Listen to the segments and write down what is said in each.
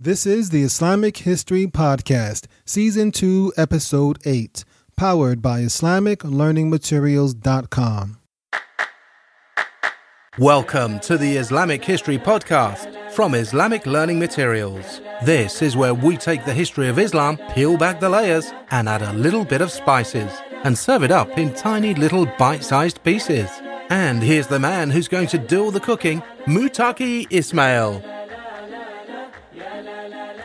This is the Islamic History Podcast, Season 2, Episode 8, powered by IslamicLearningMaterials.com. Welcome to the Islamic History Podcast from Islamic Learning Materials. This is where we take the history of Islam, peel back the layers, and add a little bit of spices, and serve it up in tiny little bite sized pieces. And here's the man who's going to do all the cooking, Mutaki Ismail.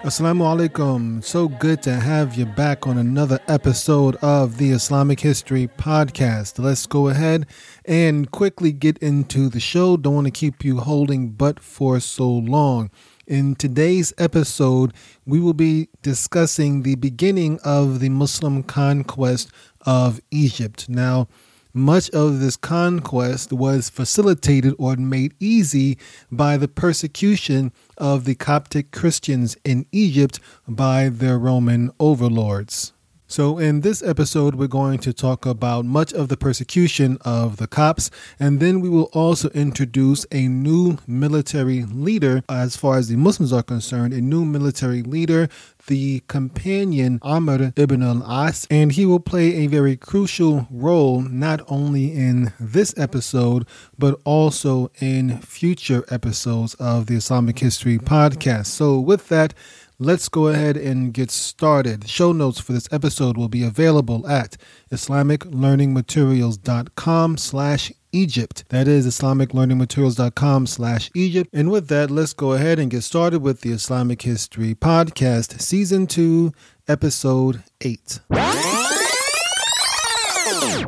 Assalamu alaikum. So good to have you back on another episode of the Islamic History Podcast. Let's go ahead and quickly get into the show. Don't want to keep you holding but for so long. In today's episode, we will be discussing the beginning of the Muslim conquest of Egypt. Now, much of this conquest was facilitated or made easy by the persecution of the Coptic Christians in Egypt by their Roman overlords. So, in this episode, we're going to talk about much of the persecution of the Copts, and then we will also introduce a new military leader, as far as the Muslims are concerned, a new military leader, the companion Amr ibn al As, and he will play a very crucial role not only in this episode, but also in future episodes of the Islamic History podcast. So, with that, let's go ahead and get started. Show notes for this episode will be available at islamiclearningmaterials.com slash Egypt. That is islamiclearningmaterials.com slash Egypt. And with that, let's go ahead and get started with the Islamic History Podcast, Season 2, Episode 8.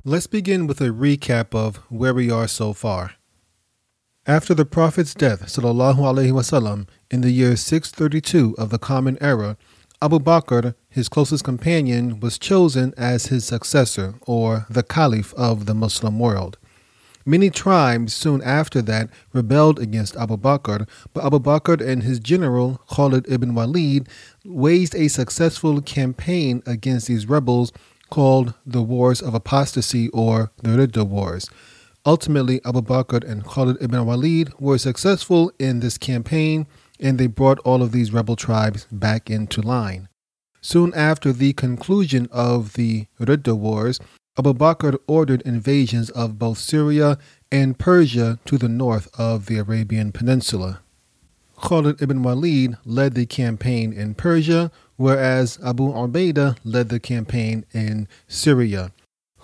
Let's begin with a recap of where we are so far. After the Prophet's death, sallallahu alaihi wasallam, in the year 632 of the Common Era, Abu Bakr, his closest companion, was chosen as his successor, or the Caliph of the Muslim world. Many tribes soon after that rebelled against Abu Bakr, but Abu Bakr and his general, Khalid ibn Walid, waged a successful campaign against these rebels called the Wars of Apostasy or the Ridda Wars. Ultimately, Abu Bakr and Khalid ibn Walid were successful in this campaign and they brought all of these rebel tribes back into line. Soon after the conclusion of the Ridda Wars, Abu Bakr ordered invasions of both Syria and Persia to the north of the Arabian Peninsula. Khalid ibn Walid led the campaign in Persia, whereas Abu Ubaidah led the campaign in Syria.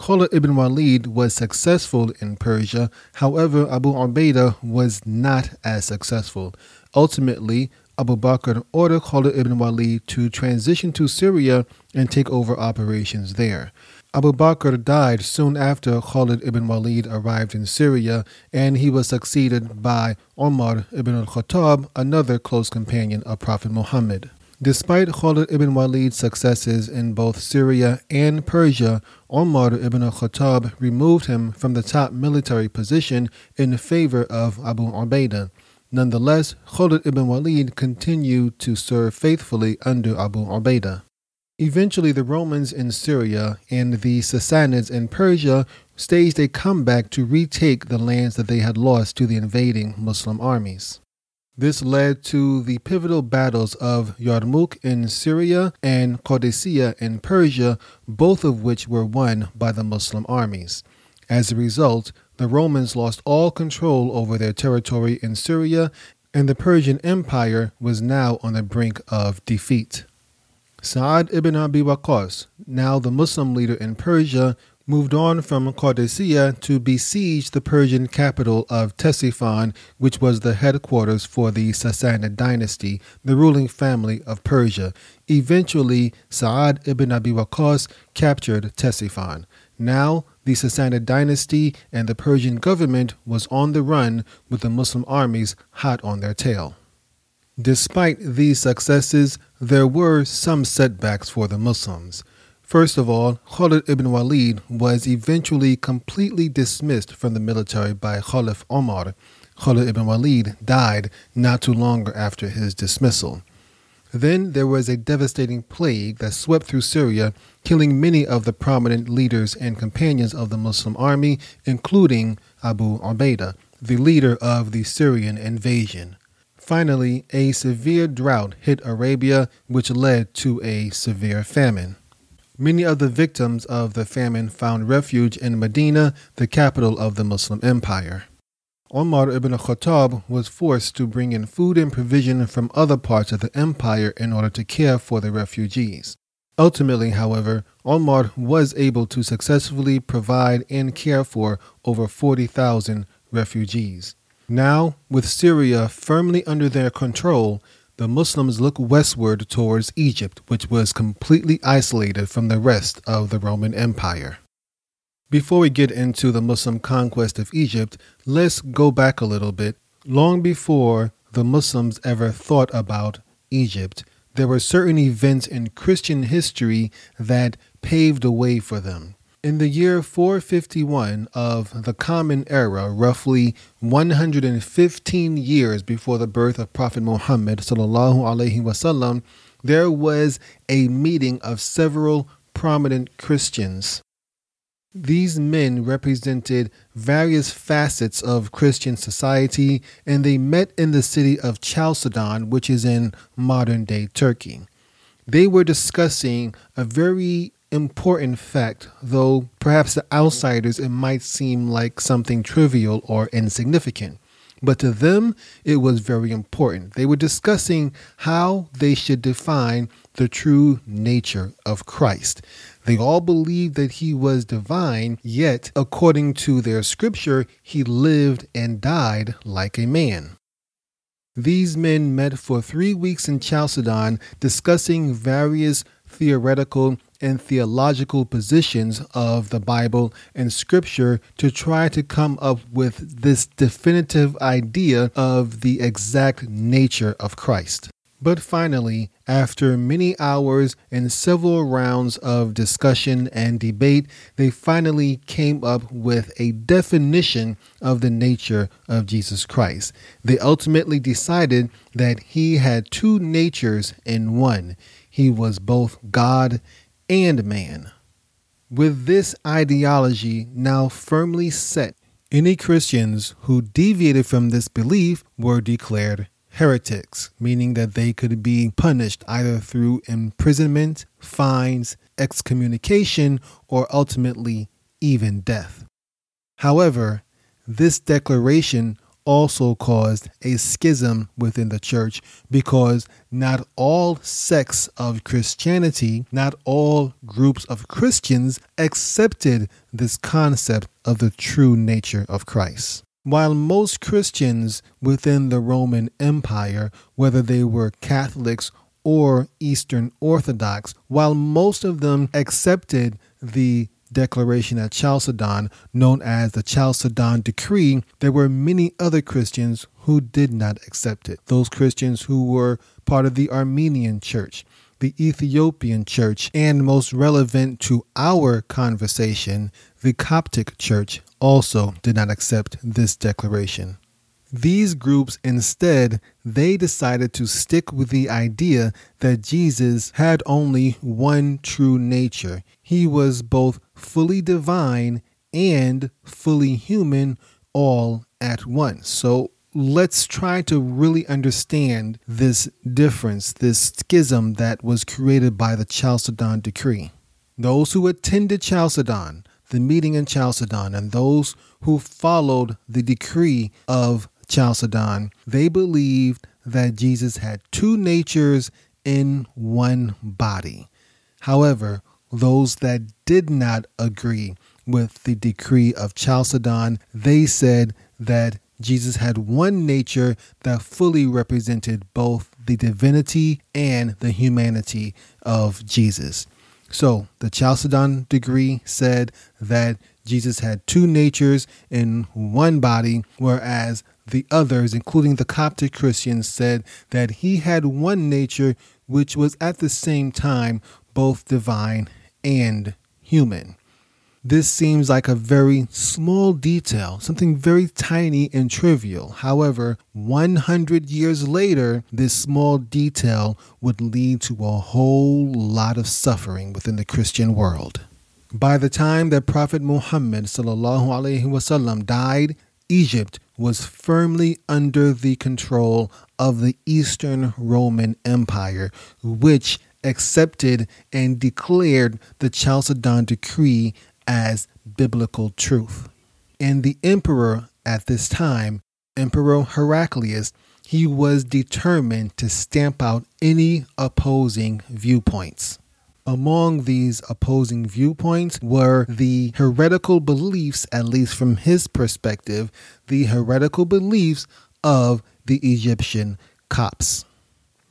Khalid ibn Walid was successful in Persia, however, Abu Ubaidah was not as successful. Ultimately, Abu Bakr ordered Khalid ibn Walid to transition to Syria and take over operations there. Abu Bakr died soon after Khalid ibn Walid arrived in Syria, and he was succeeded by Omar ibn al-Khattab, another close companion of Prophet Muhammad. Despite Khalid ibn Walid's successes in both Syria and Persia, Omar ibn al-Khattab removed him from the top military position in favor of Abu Ubaidah. Nonetheless, Khalid ibn Walid continued to serve faithfully under Abu Ubaidah. Eventually, the Romans in Syria and the Sassanids in Persia staged a comeback to retake the lands that they had lost to the invading Muslim armies. This led to the pivotal battles of Yarmouk in Syria and Qadisiyah in Persia, both of which were won by the Muslim armies. As a result, the Romans lost all control over their territory in Syria, and the Persian Empire was now on the brink of defeat. Sa'ad ibn Abi Waqqas, now the Muslim leader in Persia, moved on from Qadisiyah to besiege the Persian capital of Ctesiphon, which was the headquarters for the Sassanid dynasty, the ruling family of Persia. Eventually, Sa'ad ibn Abi Waqqas captured Ctesiphon. Now, the Sassanid dynasty and the Persian government was on the run with the Muslim armies hot on their tail. Despite these successes, there were some setbacks for the Muslims. First of all, Khalid ibn Walid was eventually completely dismissed from the military by Khalif Omar. Khalid ibn Walid died not too long after his dismissal. Then there was a devastating plague that swept through Syria, killing many of the prominent leaders and companions of the Muslim army, including Abu Ubaidah, the leader of the Syrian invasion. Finally, a severe drought hit Arabia, which led to a severe famine. Many of the victims of the famine found refuge in Medina, the capital of the Muslim Empire. Omar ibn Khattab was forced to bring in food and provision from other parts of the empire in order to care for the refugees. Ultimately, however, Omar was able to successfully provide and care for over 40,000 refugees. Now, with Syria firmly under their control, the Muslims look westward towards Egypt, which was completely isolated from the rest of the Roman Empire. Before we get into the Muslim conquest of Egypt, let's go back a little bit. Long before the Muslims ever thought about Egypt, there were certain events in Christian history that paved the way for them. In the year 451 of the Common Era, roughly 115 years before the birth of Prophet Muhammad wasallam, there was a meeting of several prominent Christians. These men represented various facets of Christian society, and they met in the city of Chalcedon, which is in modern day Turkey. They were discussing a very important fact, though perhaps to outsiders it might seem like something trivial or insignificant. But to them, it was very important. They were discussing how they should define the true nature of Christ. They all believed that he was divine, yet, according to their scripture, he lived and died like a man. These men met for three weeks in Chalcedon discussing various theoretical and theological positions of the Bible and Scripture to try to come up with this definitive idea of the exact nature of Christ. But finally, after many hours and several rounds of discussion and debate, they finally came up with a definition of the nature of Jesus Christ. They ultimately decided that he had two natures in one. He was both God and man. With this ideology now firmly set, any Christians who deviated from this belief were declared heretics, meaning that they could be punished either through imprisonment, fines, excommunication, or ultimately even death. However, this declaration also caused a schism within the church because not all sects of Christianity, not all groups of Christians accepted this concept of the true nature of Christ. While most Christians within the Roman Empire, whether they were Catholics or Eastern Orthodox, while most of them accepted the declaration at Chalcedon, known as the Chalcedon Decree, there were many other Christians who did not accept it. Those Christians who were part of the Armenian Church, the Ethiopian Church, and most relevant to our conversation, the Coptic Church also did not accept this declaration. These groups instead they decided to stick with the idea that Jesus had only one true nature. He was both fully divine and fully human all at once. So let's try to really understand this difference, this schism that was created by the Chalcedon decree. Those who attended Chalcedon the meeting in Chalcedon and those who followed the decree of Chalcedon, they believed that Jesus had two natures in one body. However, those that did not agree with the decree of Chalcedon, they said that Jesus had one nature that fully represented both the divinity and the humanity of Jesus. So the Chalcedon decree said that Jesus had two natures in one body, whereas the others, including the Coptic Christians, said that he had one nature which was at the same time both divine and human. This seems like a very small detail, something very tiny and trivial. However, 100 years later, this small detail would lead to a whole lot of suffering within the Christian world. By the time that Prophet Muhammad wasallam died, Egypt was firmly under the control of the Eastern Roman Empire, which accepted and declared the Chalcedon Decree as biblical truth. And the emperor at this time, Emperor Heraclius, he was determined to stamp out any opposing viewpoints. Among these opposing viewpoints were the heretical beliefs, at least from his perspective, the heretical beliefs of the Egyptian Copts.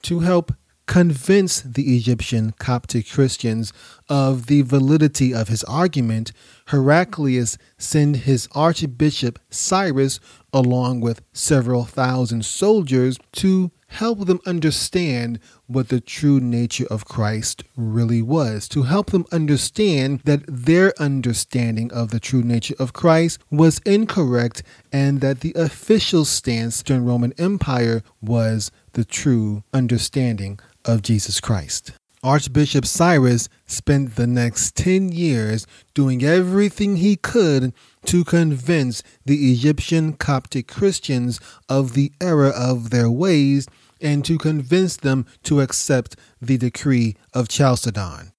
To help convince the Egyptian Coptic Christians of the validity of his argument, Heraclius sent his Archbishop Cyrus, along with several thousand soldiers, to help them understand what the true nature of Christ really was, to help them understand that their understanding of the true nature of Christ was incorrect and that the official stance during Roman Empire was the true understanding of Jesus Christ. Archbishop Cyrus spent the next 10 years doing everything he could to convince the Egyptian Coptic Christians of the error of their ways and to convince them to accept the decree of Chalcedon.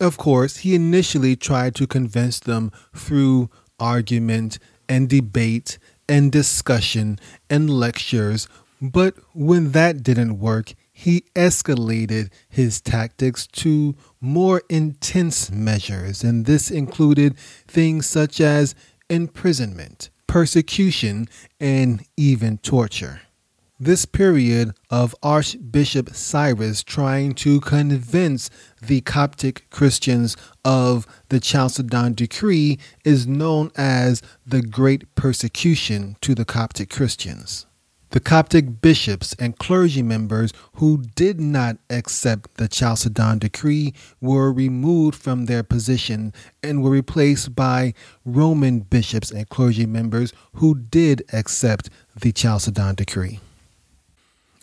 Of course, he initially tried to convince them through argument and debate and discussion and lectures, but when that didn't work, he escalated his tactics to more intense measures, and this included things such as imprisonment, persecution, and even torture. This period of Archbishop Cyrus trying to convince the Coptic Christians of the Chalcedon Decree is known as the Great Persecution to the Coptic Christians. The Coptic bishops and clergy members who did not accept the Chalcedon decree were removed from their position and were replaced by Roman bishops and clergy members who did accept the Chalcedon decree.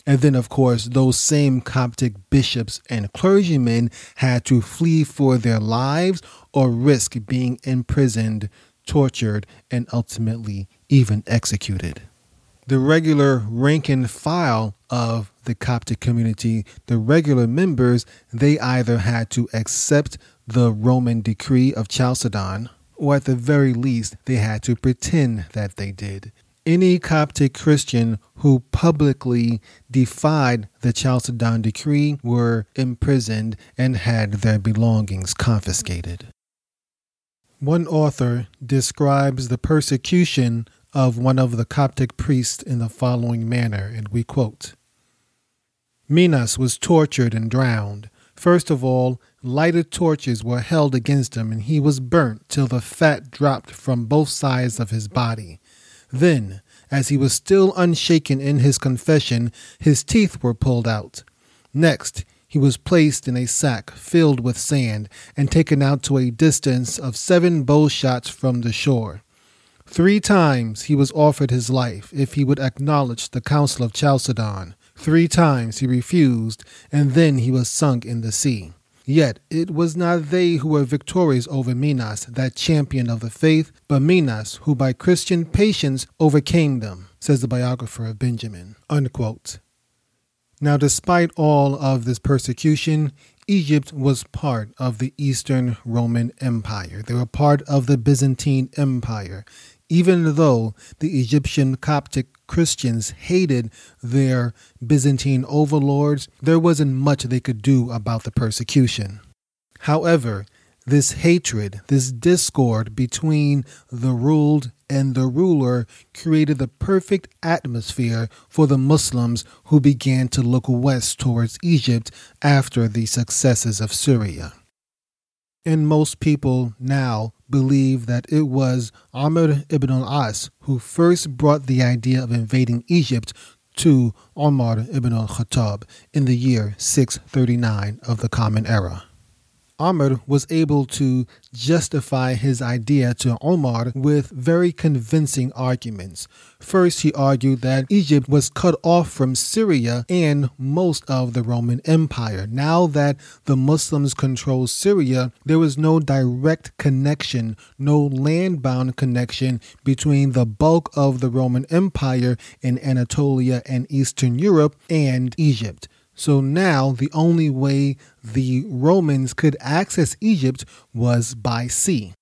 And then, of course, those same Coptic bishops and clergymen had to flee for their lives or risk being imprisoned, tortured, and ultimately even executed the regular rank and file of the Coptic community, the regular members, they either had to accept the Roman decree of Chalcedon, or at the very least, they had to pretend that they did. Any Coptic Christian who publicly defied the Chalcedon decree were imprisoned and had their belongings confiscated. One author describes the persecution of one of the Coptic priests in the following manner, and we quote Minas was tortured and drowned. First of all, lighted torches were held against him, and he was burnt till the fat dropped from both sides of his body. Then, as he was still unshaken in his confession, his teeth were pulled out. Next, he was placed in a sack filled with sand and taken out to a distance of seven bow shots from the shore. Three times he was offered his life if he would acknowledge the Council of Chalcedon. Three times he refused, and then he was sunk in the sea. Yet it was not they who were victorious over Minas, that champion of the faith, but Minas, who by Christian patience overcame them, says the biographer of Benjamin. Unquote. Now, despite all of this persecution, Egypt was part of the Eastern Roman Empire. They were part of the Byzantine Empire even though the Egyptian Coptic Christians hated their Byzantine overlords, there wasn't much they could do about the persecution. However, this hatred, this discord between the ruled and the ruler created the perfect atmosphere for the Muslims who began to look west towards Egypt after the successes of Syria. And most people now believe that it was Amr ibn al-As who first brought the idea of invading Egypt to Omar ibn al-Khattab in the year 639 of the Common Era. Amr was able to justify his idea to Omar with very convincing arguments. First, he argued that Egypt was cut off from Syria and most of the Roman Empire. Now that the Muslims controlled Syria, there was no direct connection, no land-bound connection between the bulk of the Roman Empire in Anatolia and Eastern Europe and Egypt. So now the only way the Romans could access Egypt was by sea.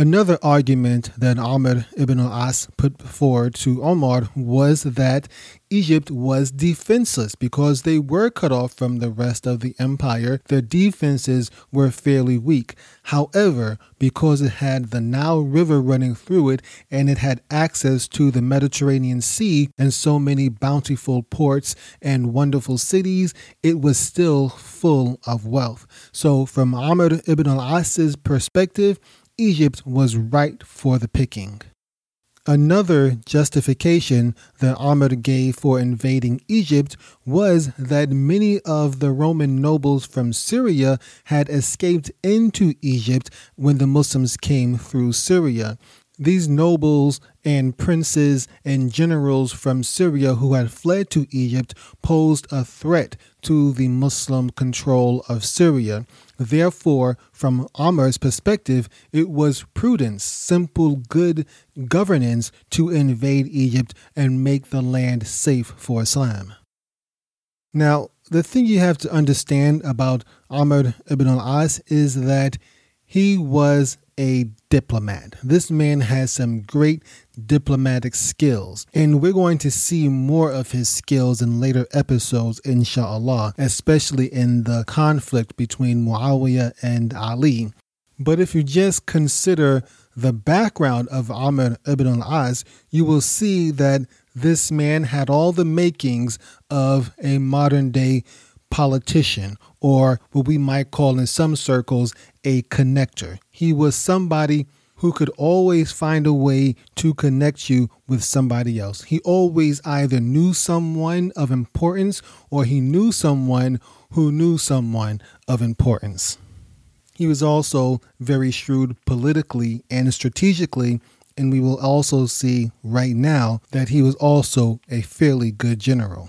Another argument that Amr ibn al-As put forward to Omar was that Egypt was defenseless because they were cut off from the rest of the empire. Their defenses were fairly weak. However, because it had the Nile River running through it and it had access to the Mediterranean Sea and so many bountiful ports and wonderful cities, it was still full of wealth. So, from Amr ibn al-As's perspective, Egypt was right for the picking. Another justification that Amr gave for invading Egypt was that many of the Roman nobles from Syria had escaped into Egypt when the Muslims came through Syria. These nobles and princes and generals from Syria who had fled to Egypt posed a threat to the Muslim control of Syria. Therefore, from Amr's perspective, it was prudence, simple good governance to invade Egypt and make the land safe for Islam. Now, the thing you have to understand about Amr ibn al-As is that he was a diplomat. This man has some great diplomatic skills, and we're going to see more of his skills in later episodes, inshallah, especially in the conflict between Muawiyah and Ali. But if you just consider the background of Amr ibn al-As, you will see that this man had all the makings of a modern day politician, or what we might call in some circles a connector. He was somebody who could always find a way to connect you with somebody else. He always either knew someone of importance or he knew someone who knew someone of importance. He was also very shrewd politically and strategically, and we will also see right now that he was also a fairly good general.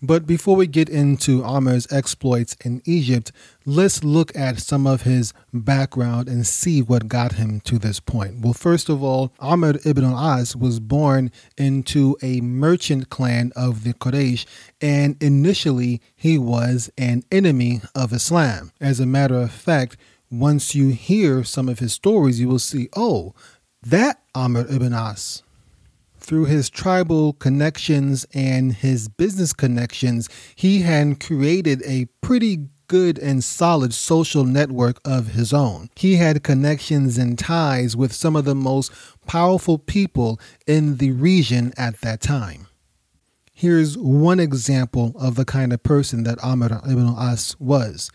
But before we get into Amr's exploits in Egypt, let's look at some of his background and see what got him to this point. Well, first of all, Amr ibn al-As was born into a merchant clan of the Quraysh, and initially he was an enemy of Islam. As a matter of fact, once you hear some of his stories, you will see, oh, that Amr ibn As through his tribal connections and his business connections, he had created a pretty good and solid social network of his own. He had connections and ties with some of the most powerful people in the region at that time. Here's one example of the kind of person that Amr ibn As was.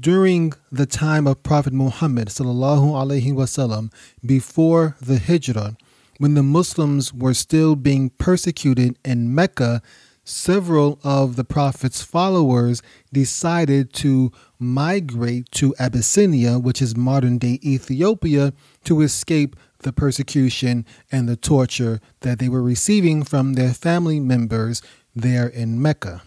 During the time of Prophet Muhammad sallallahu alaihi wasallam, before the Hijrah, when the Muslims were still being persecuted in Mecca, several of the Prophet's followers decided to migrate to Abyssinia, which is modern day Ethiopia, to escape the persecution and the torture that they were receiving from their family members there in Mecca.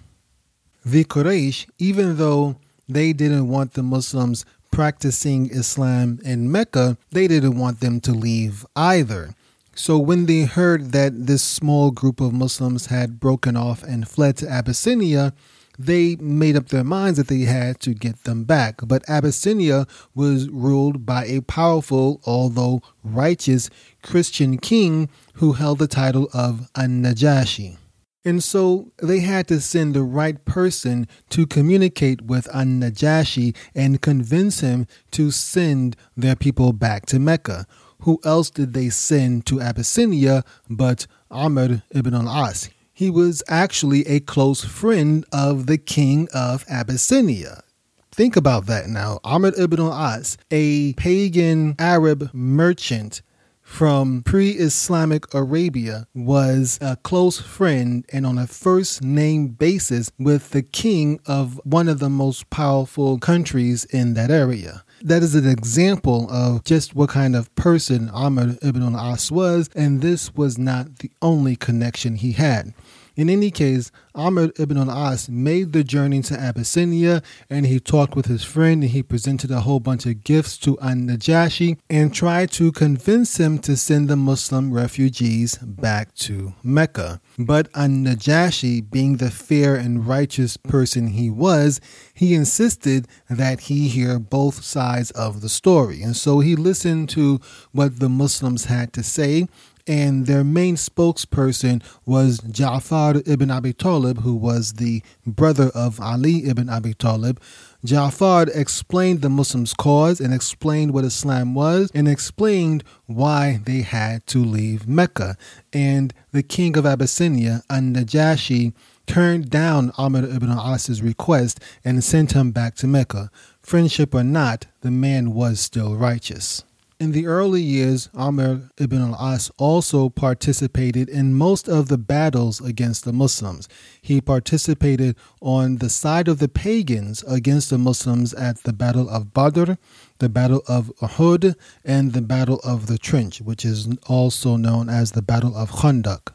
The Quraysh, even though they didn't want the Muslims practicing Islam in Mecca, they didn't want them to leave either. So when they heard that this small group of Muslims had broken off and fled to Abyssinia, they made up their minds that they had to get them back. But Abyssinia was ruled by a powerful, although righteous, Christian king who held the title of An-Najashi. And so they had to send the right person to communicate with An-Najashi and convince him to send their people back to Mecca who else did they send to Abyssinia but Amr ibn al-As? He was actually a close friend of the king of Abyssinia. Think about that now. Amr ibn al-As, a pagan Arab merchant, from pre Islamic Arabia, was a close friend and on a first name basis with the king of one of the most powerful countries in that area. That is an example of just what kind of person Amr ibn al-As was, and this was not the only connection he had. In any case, Amr ibn al-As made the journey to Abyssinia and he talked with his friend and he presented a whole bunch of gifts to an-Najashi and tried to convince him to send the Muslim refugees back to Mecca. But an-Najashi, being the fair and righteous person he was, he insisted that he hear both sides of the story. And so he listened to what the Muslims had to say and their main spokesperson was Ja'far ibn Abi Talib, who was the brother of Ali ibn Abi Talib. Ja'far explained the Muslims' cause and explained what Islam was and explained why they had to leave Mecca. And the king of Abyssinia, An-Najashi, turned down Amr ibn al-As's request and sent him back to Mecca. Friendship or not, the man was still righteous. In the early years, Amr ibn al-As also participated in most of the battles against the Muslims. He participated on the side of the pagans against the Muslims at the Battle of Badr, the Battle of Uhud, and the Battle of the Trench, which is also known as the Battle of Khandaq.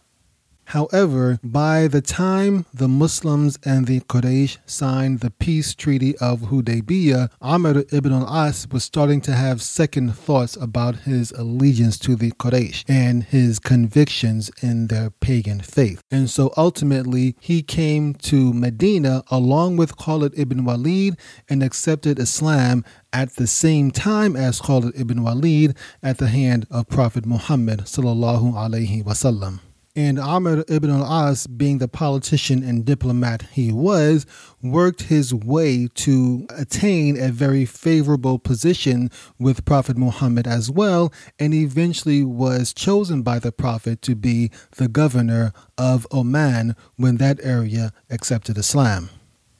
However, by the time the Muslims and the Quraysh signed the peace treaty of Hudaybiyah, Amr ibn al-As was starting to have second thoughts about his allegiance to the Quraysh and his convictions in their pagan faith. And so ultimately, he came to Medina along with Khalid ibn Walid and accepted Islam at the same time as Khalid ibn Walid at the hand of Prophet Muhammad sallallahu alaihi wasallam. And Amr ibn al-As, being the politician and diplomat he was, worked his way to attain a very favorable position with Prophet Muhammad as well, and eventually was chosen by the Prophet to be the governor of Oman when that area accepted Islam.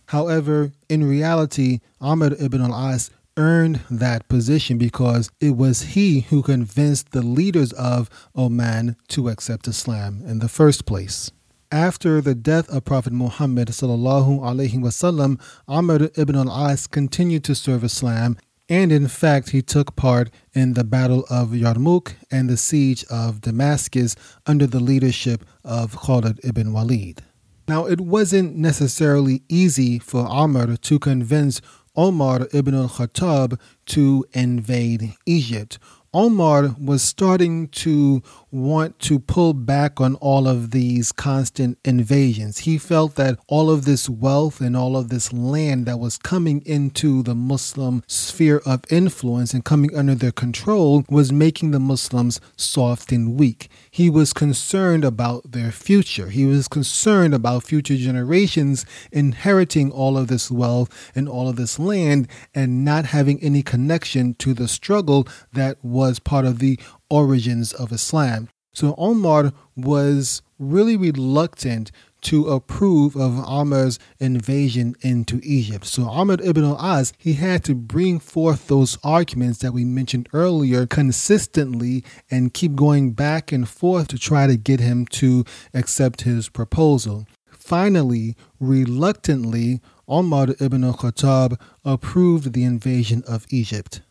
However, in reality, Amr ibn al-As earned that position because it was he who convinced the leaders of Oman to accept Islam in the first place. After the death of Prophet Muhammad wasallam, Amr ibn al-As continued to serve Islam and in fact he took part in the battle of Yarmouk and the siege of Damascus under the leadership of Khalid ibn Walid. Now it wasn't necessarily easy for Amr to convince Omar ibn al Khattab to invade Egypt. Omar was starting to want to pull back on all of these constant invasions. He felt that all of this wealth and all of this land that was coming into the Muslim sphere of influence and coming under their control was making the Muslims soft and weak. He was concerned about their future. He was concerned about future generations inheriting all of this wealth and all of this land and not having any connection to the struggle that was part of the origins of Islam. So Omar was really reluctant to approve of Amr's invasion into Egypt. So Amr ibn al-As, he had to bring forth those arguments that we mentioned earlier consistently and keep going back and forth to try to get him to accept his proposal. Finally, reluctantly, Omar ibn al-Khattab approved the invasion of Egypt.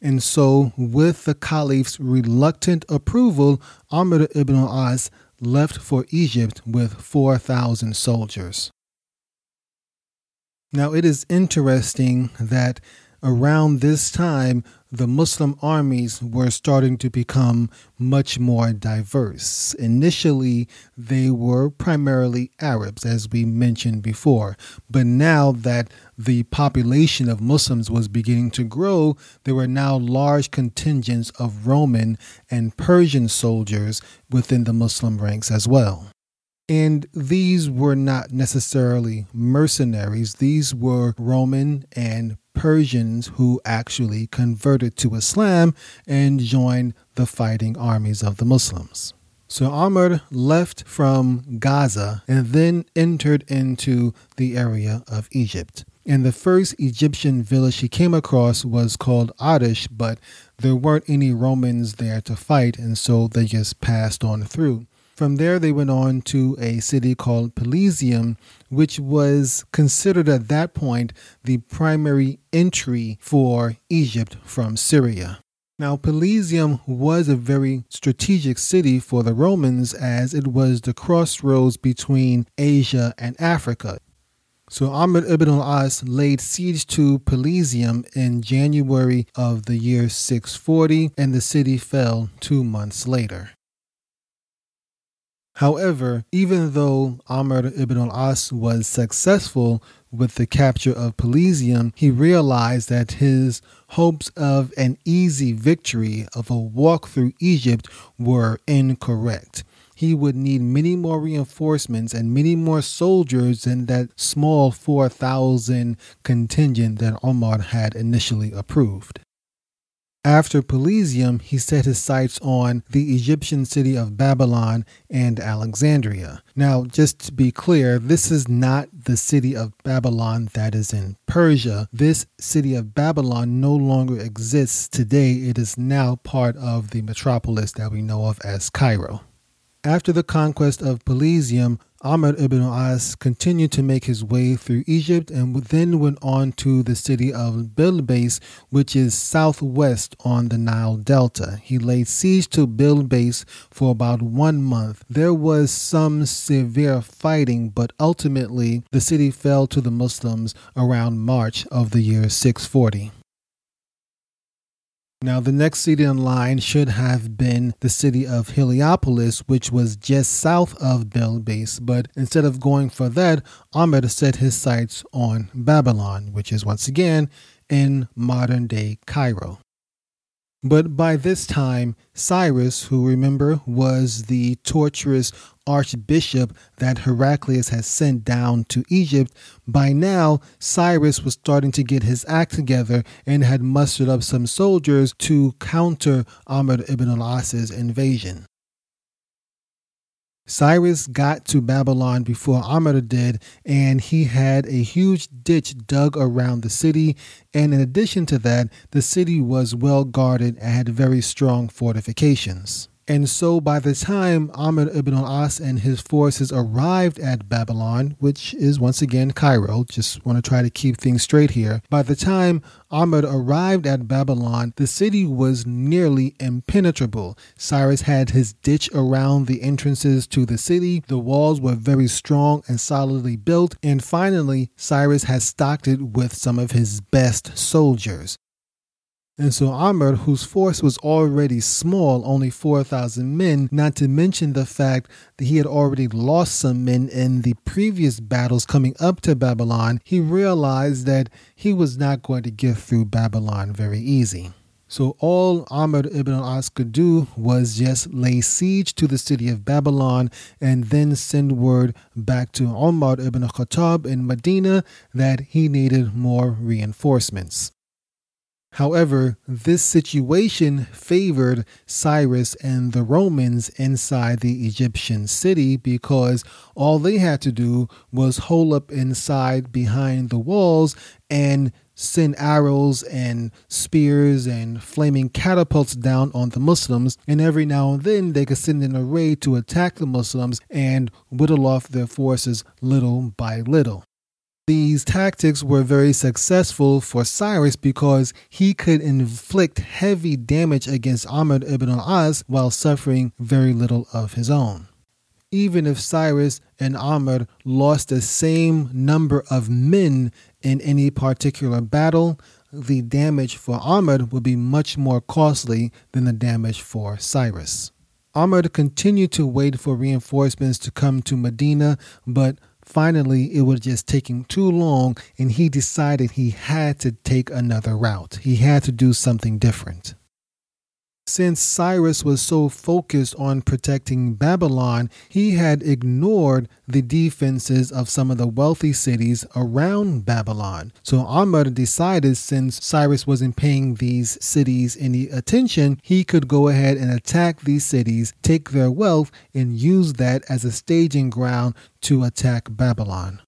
And so, with the caliph's reluctant approval, Amr ibn al-As left for Egypt with 4,000 soldiers. Now, it is interesting that around this time, the Muslim armies were starting to become much more diverse. Initially, they were primarily Arabs, as we mentioned before, but now that the population of Muslims was beginning to grow, there were now large contingents of Roman and Persian soldiers within the Muslim ranks as well. And these were not necessarily mercenaries, these were Roman and Persians who actually converted to Islam and joined the fighting armies of the Muslims. So Amr left from Gaza and then entered into the area of Egypt. And the first Egyptian village he came across was called Adish, but there weren't any Romans there to fight, and so they just passed on through. From there, they went on to a city called Pelusium, which was considered at that point the primary entry for Egypt from Syria. Now, Pelusium was a very strategic city for the Romans as it was the crossroads between Asia and Africa. So Amr ibn al-As laid siege to Pelusium in January of the year 640 and the city fell two months later. However, even though Amr ibn al-As was successful with the capture of Pelusium, he realized that his hopes of an easy victory of a walk through Egypt were incorrect. He would need many more reinforcements and many more soldiers than that small 4,000 contingent that Omar had initially approved. After Pelusium, he set his sights on the Egyptian city of Babylon and Alexandria. Now, just to be clear, this is not the city of Babylon that is in Persia. This city of Babylon no longer exists today. It is now part of the metropolis that we know of as Cairo. After the conquest of Pelusium, Amr ibn As continued to make his way through Egypt and then went on to the city of Bilbais, which is southwest on the Nile Delta. He laid siege to Bilbais for about one month. There was some severe fighting, but ultimately the city fell to the Muslims around March of the year 640. Now, the next city in line should have been the city of Heliopolis, which was just south of Bilbais. But instead of going for that, Amr set his sights on Babylon, which is once again in modern day Cairo. But by this time, Cyrus, who remember was the torturous archbishop that Heraclius had sent down to Egypt, by now Cyrus was starting to get his act together and had mustered up some soldiers to counter Amr ibn al-As's invasion. Cyrus got to Babylon before Amr did, and he had a huge ditch dug around the city. And in addition to that, the city was well guarded and had very strong fortifications. And so by the time Amr ibn al-As and his forces arrived at Babylon, which is once again Cairo, just want to try to keep things straight here. By the time Amr arrived at Babylon, the city was nearly impenetrable. Cyrus had his ditch around the entrances to the city. The walls were very strong and solidly built. And finally, Cyrus had stocked it with some of his best soldiers. And so Amr, whose force was already small, only 4,000 men, not to mention the fact that he had already lost some men in the previous battles coming up to Babylon, he realized that he was not going to get through Babylon very easy. So all Amr ibn al-As could do was just lay siege to the city of Babylon and then send word back to Umar ibn al-Khattab in Medina that he needed more reinforcements. However, this situation favored Cyrus and the Romans inside the Egyptian city because all they had to do was hole up inside behind the walls and send arrows and spears and flaming catapults down on the Muslims, and every now and then they could send an array to attack the Muslims and whittle off their forces little by little. These tactics were very successful for Cyrus because he could inflict heavy damage against Amr ibn al-As while suffering very little of his own. Even if Cyrus and Amr lost the same number of men in any particular battle, the damage for Amr would be much more costly than the damage for Cyrus. Amr continued to wait for reinforcements to come to Medina, but Finally, it was just taking too long, and he decided he had to take another route. He had to do something different. Since Cyrus was so focused on protecting Babylon, he had ignored the defenses of some of the wealthy cities around Babylon. So Amr decided since Cyrus wasn't paying these cities any attention, he could go ahead and attack these cities, take their wealth, and use that as a staging ground to attack Babylon.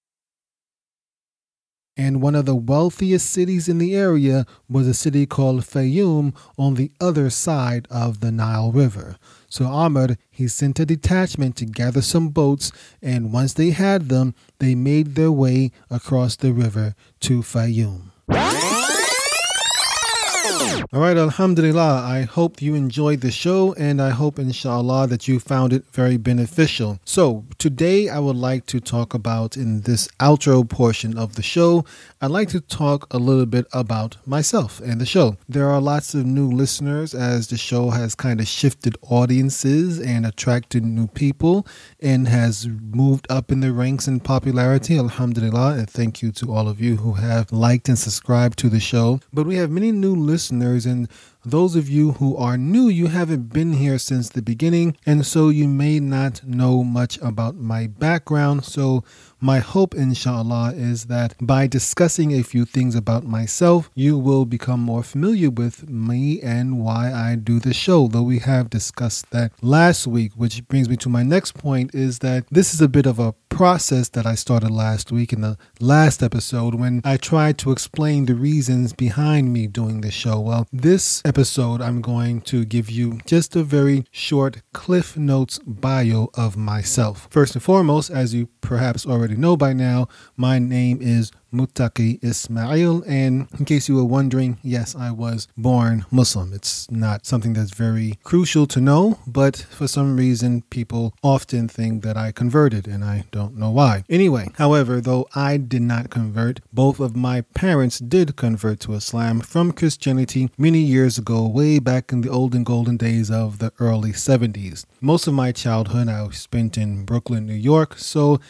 And one of the wealthiest cities in the area was a city called Fayoum on the other side of the Nile River. So Amr, he sent a detachment to gather some boats, and once they had them, they made their way across the river to Fayoum. All right, Alhamdulillah. I hope you enjoyed the show and I hope, inshallah, that you found it very beneficial. So, today I would like to talk about, in this outro portion of the show, I'd like to talk a little bit about myself and the show. There are lots of new listeners as the show has kind of shifted audiences and attracted new people and has moved up in the ranks in popularity. Alhamdulillah. And thank you to all of you who have liked and subscribed to the show. But we have many new listeners and those of you who are new, you haven't been here since the beginning, and so you may not know much about my background. So, my hope, inshallah, is that by discussing a few things about myself, you will become more familiar with me and why I do the show. Though we have discussed that last week, which brings me to my next point is that this is a bit of a process that I started last week in the last episode when I tried to explain the reasons behind me doing the show. Well, this episode, I'm going to give you just a very short Cliff Notes bio of myself. First and foremost, as you perhaps already know by now, my name is Mutaki Ismail. And in case you were wondering, yes, I was born Muslim. It's not something that's very crucial to know, but for some reason, people often think that I converted, and I don't know why. Anyway, however, though I did not convert, both of my parents did convert to Islam from Christianity many years ago, way back in the olden golden days of the early 70s. Most of my childhood I spent in Brooklyn, New York, so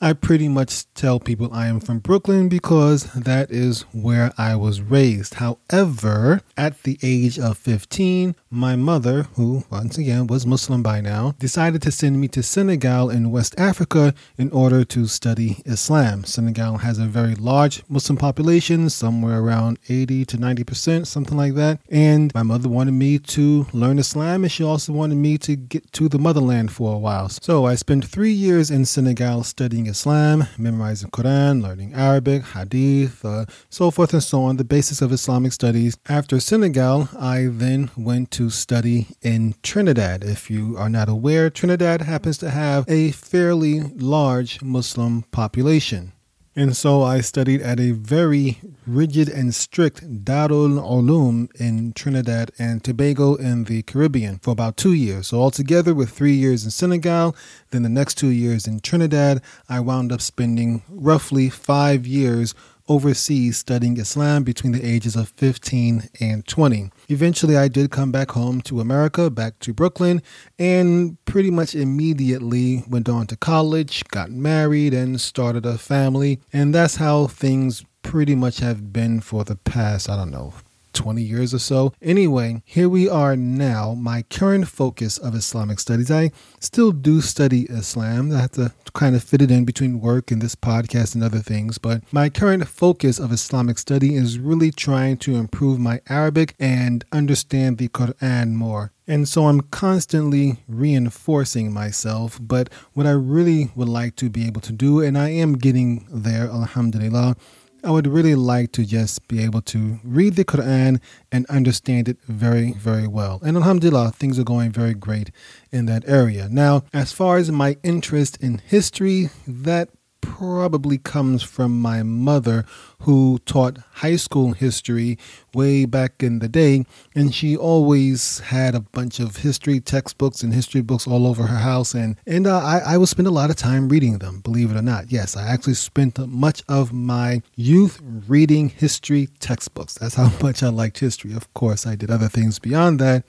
I pretty much tell people I am from Brooklyn because that is where I was raised. However, at the age of 15, my mother, who once again was Muslim by now, decided to send me to Senegal in West Africa in order to study Islam. Senegal has a very large Muslim population, somewhere around 80 to 90%, something like that. And my mother wanted me to learn Islam and she also wanted me to get to the motherland for a while. So I spent three years in Senegal studying Islam, memorizing Quran, learning Arabic, Hadith, uh, so forth and so on, the basics of Islamic studies. After Senegal, I then went to study in Trinidad. If you are not aware, Trinidad happens to have a fairly large Muslim population. And so I studied at a very rigid and strict Darul Ulum in Trinidad and Tobago in the Caribbean for about two years. So altogether, with three years in Senegal, then the next two years in Trinidad, I wound up spending roughly five years overseas studying Islam between the ages of 15 and 20. Eventually, I did come back home to America, back to Brooklyn, and pretty much immediately went on to college, got married, and started a family. And that's how things pretty much have been for the past, I don't know, 20 years or so. Anyway, here we are now. My current focus of Islamic studies, I still do study Islam. I have to kind of fit it in between work and this podcast and other things. But my current focus of Islamic study is really trying to improve my Arabic and understand the Quran more. And so I'm constantly reinforcing myself. But what I really would like to be able to do, and I am getting there, alhamdulillah, I would really like to just be able to read the Quran and understand it very, very well. And Alhamdulillah, things are going very great in that area. Now, as far as my interest in history, that probably comes from my mother, who taught high school history way back in the day. And she always had a bunch of history textbooks and history books all over her house. And, and uh, I, I would spend a lot of time reading them, believe it or not. Yes, I actually spent much of my youth reading history textbooks. That's how much I liked history. Of course, I did other things beyond that.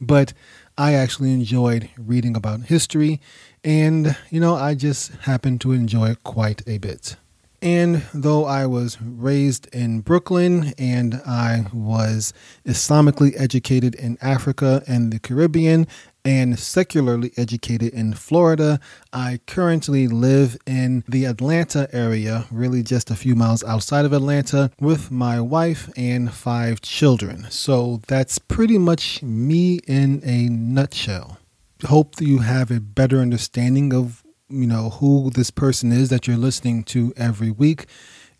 But I actually enjoyed reading about history, and you know, I just happen to enjoy it quite a bit. And though I was raised in Brooklyn and I was Islamically educated in Africa and the Caribbean and secularly educated in Florida. I currently live in the Atlanta area, really just a few miles outside of Atlanta, with my wife and five children. So that's pretty much me in a nutshell. Hope that you have a better understanding of you know who this person is that you're listening to every week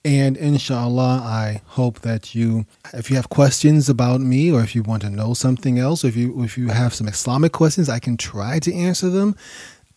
And inshallah, I hope that you, if you have questions about me or if you want to know something else, or if you, if you have some Islamic questions, I can try to answer them.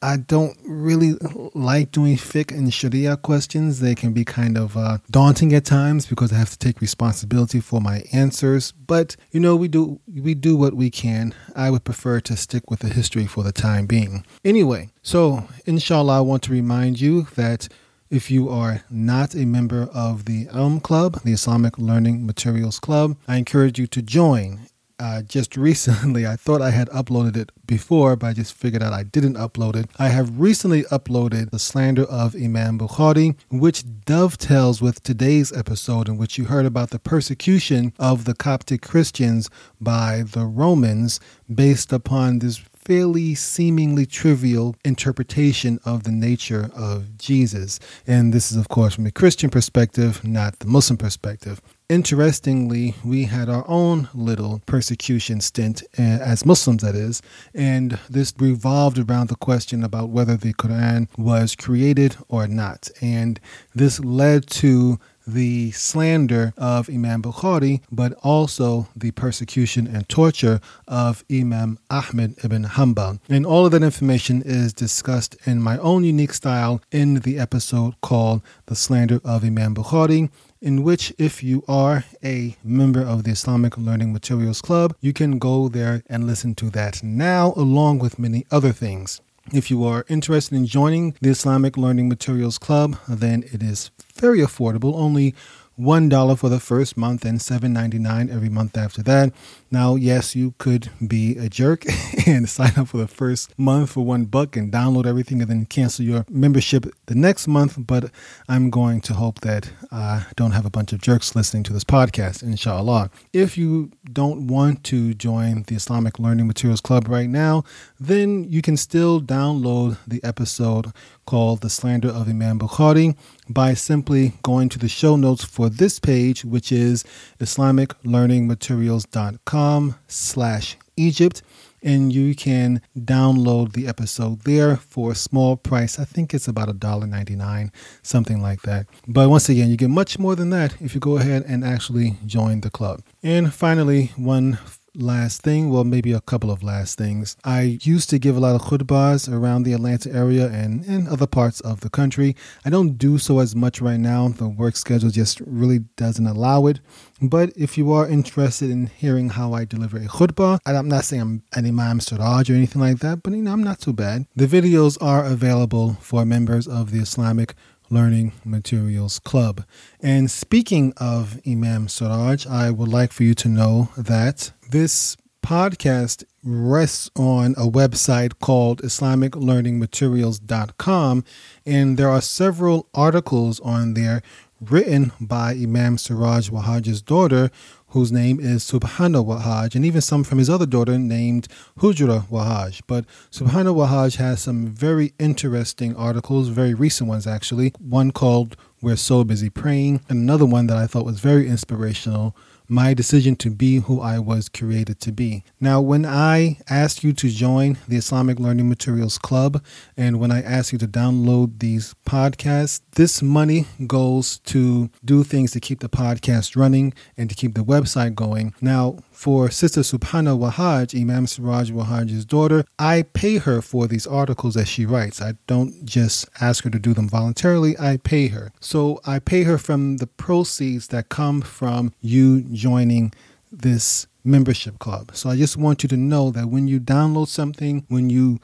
I don't really like doing fiqh and sharia questions. They can be kind of uh, daunting at times because I have to take responsibility for my answers. But you know, we do we do what we can. I would prefer to stick with the history for the time being. Anyway, so inshallah, I want to remind you that if you are not a member of the ILM Club, the Islamic Learning Materials Club, I encourage you to join uh, just recently, I thought I had uploaded it before, but I just figured out I didn't upload it. I have recently uploaded the slander of Imam Bukhari, which dovetails with today's episode, in which you heard about the persecution of the Coptic Christians by the Romans based upon this fairly seemingly trivial interpretation of the nature of Jesus. And this is, of course, from a Christian perspective, not the Muslim perspective. Interestingly, we had our own little persecution stint, uh, as Muslims, that is, and this revolved around the question about whether the Quran was created or not. And this led to the slander of Imam Bukhari, but also the persecution and torture of Imam Ahmed ibn Hanbal. And all of that information is discussed in my own unique style in the episode called The Slander of Imam Bukhari in which, if you are a member of the Islamic Learning Materials Club, you can go there and listen to that now, along with many other things. If you are interested in joining the Islamic Learning Materials Club, then it is very affordable, only $1 for the first month and $7.99 every month after that. Now, yes, you could be a jerk and sign up for the first month for one buck and download everything and then cancel your membership the next month. But I'm going to hope that I don't have a bunch of jerks listening to this podcast, inshallah. If you don't want to join the Islamic Learning Materials Club right now, then you can still download the episode called The Slander of Imam Bukhari by simply going to the show notes for this page, which is islamiclearningmaterials.com slash Egypt. And you can download the episode there for a small price. I think it's about $1.99, something like that. But once again, you get much more than that if you go ahead and actually join the club. And finally, one last thing, well, maybe a couple of last things. I used to give a lot of khutbahs around the Atlanta area and in other parts of the country. I don't do so as much right now. The work schedule just really doesn't allow it. But if you are interested in hearing how I deliver a khutbah, I'm not saying I'm an Imam Siraj or anything like that, but you know, I'm not too bad. The videos are available for members of the Islamic Learning Materials Club. And speaking of Imam Siraj, I would like for you to know that this podcast rests on a website called IslamicLearningMaterials.com, and there are several articles on there written by Imam Siraj Wahhaj's daughter, whose name is Subhana Wahhaj, and even some from his other daughter named Hujra Wahhaj. But Subhana Wahhaj has some very interesting articles, very recent ones actually. One called We're So Busy Praying, and another one that I thought was very inspirational my decision to be who I was created to be. Now, when I asked you to join the Islamic Learning Materials Club and when I asked you to download these podcasts, this money goes to do things to keep the podcast running and to keep the website going. Now, for Sister Subhana Wahhaj, Imam Siraj Wahhaj's daughter, I pay her for these articles that she writes. I don't just ask her to do them voluntarily, I pay her. So I pay her from the proceeds that come from you joining this membership club. So I just want you to know that when you download something, when you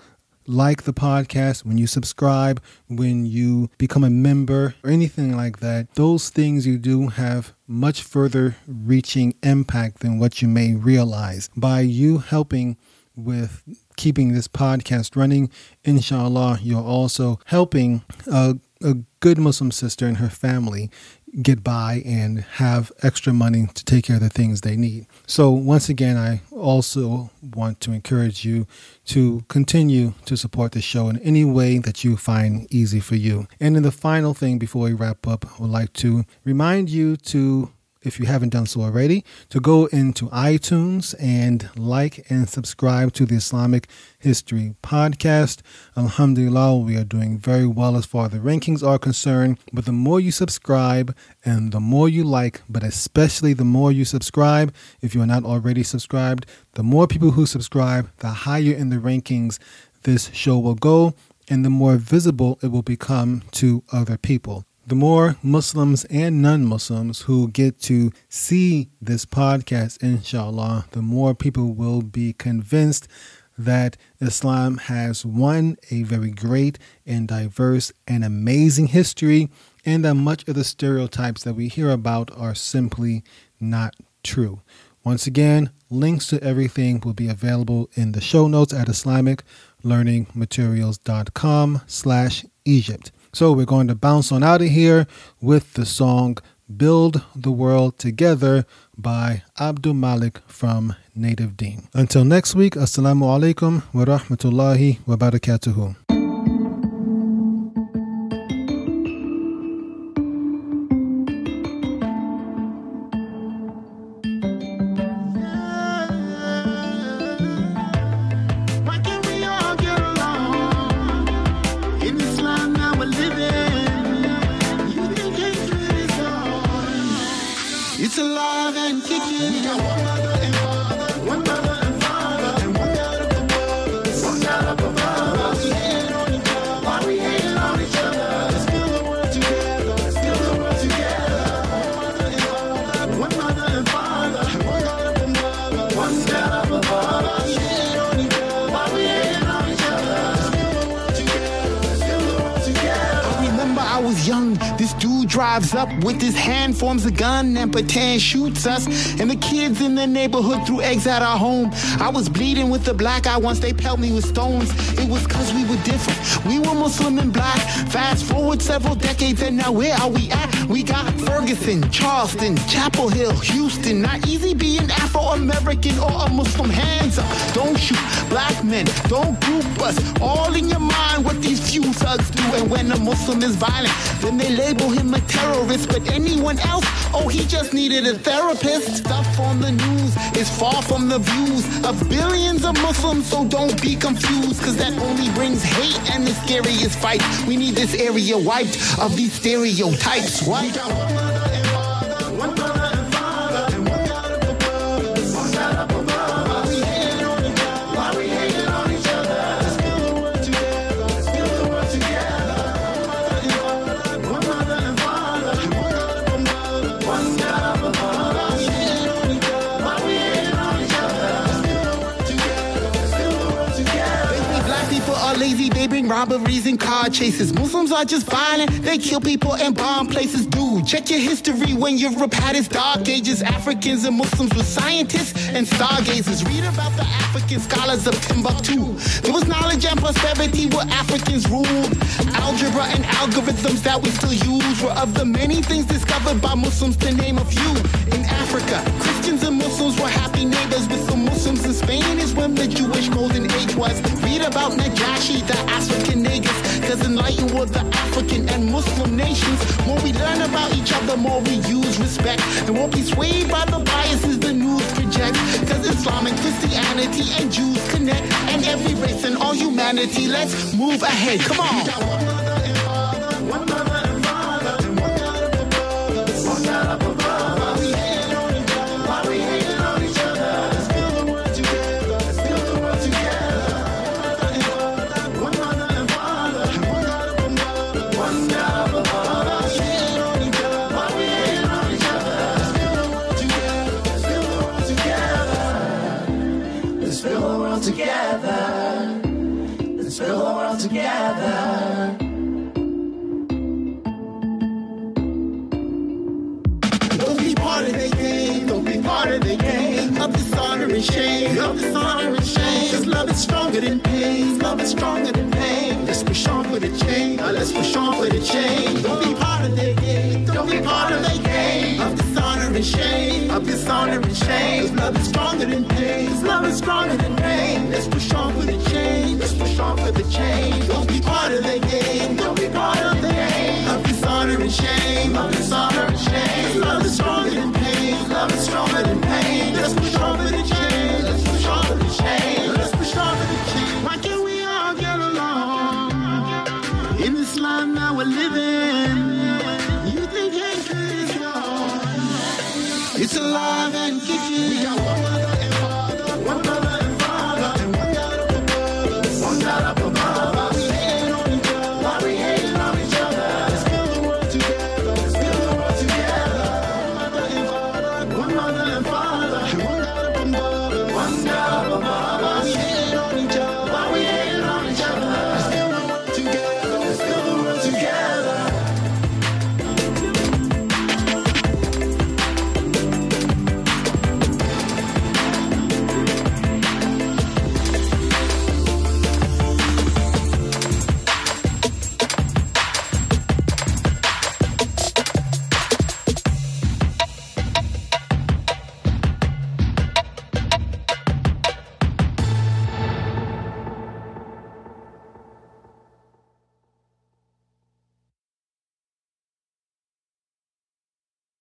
like the podcast, when you subscribe, when you become a member, or anything like that, those things you do have much further reaching impact than what you may realize. By you helping with keeping this podcast running, inshallah, you're also helping a, a good Muslim sister and her family get by and have extra money to take care of the things they need. So, once again, I also want to encourage you to continue to support the show in any way that you find easy for you. And in the final thing before we wrap up, I would like to remind you to if you haven't done so already, to go into iTunes and like and subscribe to the Islamic History Podcast. Alhamdulillah, we are doing very well as far as the rankings are concerned. But the more you subscribe and the more you like, but especially the more you subscribe, if you are not already subscribed, the more people who subscribe, the higher in the rankings this show will go and the more visible it will become to other people the more Muslims and non Muslims who get to see this podcast, inshallah, the more people will be convinced that Islam has one, a very great and diverse and amazing history, and that much of the stereotypes that we hear about are simply not true. Once again, links to everything will be available in the show notes at islamiclearningmaterials.com slash Egypt. So we're going to bounce on out of here with the song Build the World Together by Abdul Malik from Native Deen. Until next week, Assalamu alaikum wa rahmatullahi wa barakatuhu. And pretend shoots us. And the kids in the neighborhood threw eggs at our home. I was bleeding with a black eye once they pelted me with stones. It was cause we were different. We were Muslim and black. Fast forward several decades, and now where are we at? We got Ferguson, Charleston, Chapel Hill, Houston. Not easy being Afro American or a Muslim. Hands up, don't shoot black men, don't group us. All in your mind what these few thugs do. And when a Muslim is violent, then they label him a terrorist, but anyone else, oh, he just needed a therapist. Stuff on the news is far from the views of billions of Muslims, so don't be confused, cause that only brings hate and the scariest fight. We need this area wiped of these stereotypes. What? Robberies and car chases. Muslims are just violent, they kill people and bomb places. Dude, check your history when Europe had its dark ages. Africans and Muslims were scientists and stargazers. Read about the African scholars of Timbuktu. There was knowledge and prosperity where Africans ruled. Algebra and algorithms that we still use were of the many things discovered by Muslims to name a few. In Africa, Christians and Muslims were happy neighbors with the Muslims in Spain is when the Jewish golden age was. Read about Najashi, the African African niggas. Cause enlightened were the African and Muslim nations. More we learn about each other, more we use respect. And won't be swayed by the biases the news projects. Cause Islam and Christianity and Jews connect. And every race and all humanity, let's move ahead. Come on. and Love is stronger than pain. Let's push on for the change. Let's push on for the change. Don't be part of their game. Don't be part of their game. Of dishonor and shame. Of dishonor and shame. Cause love is stronger than pain. Love is stronger than pain. Let's push on for the change. Let's push on for the change.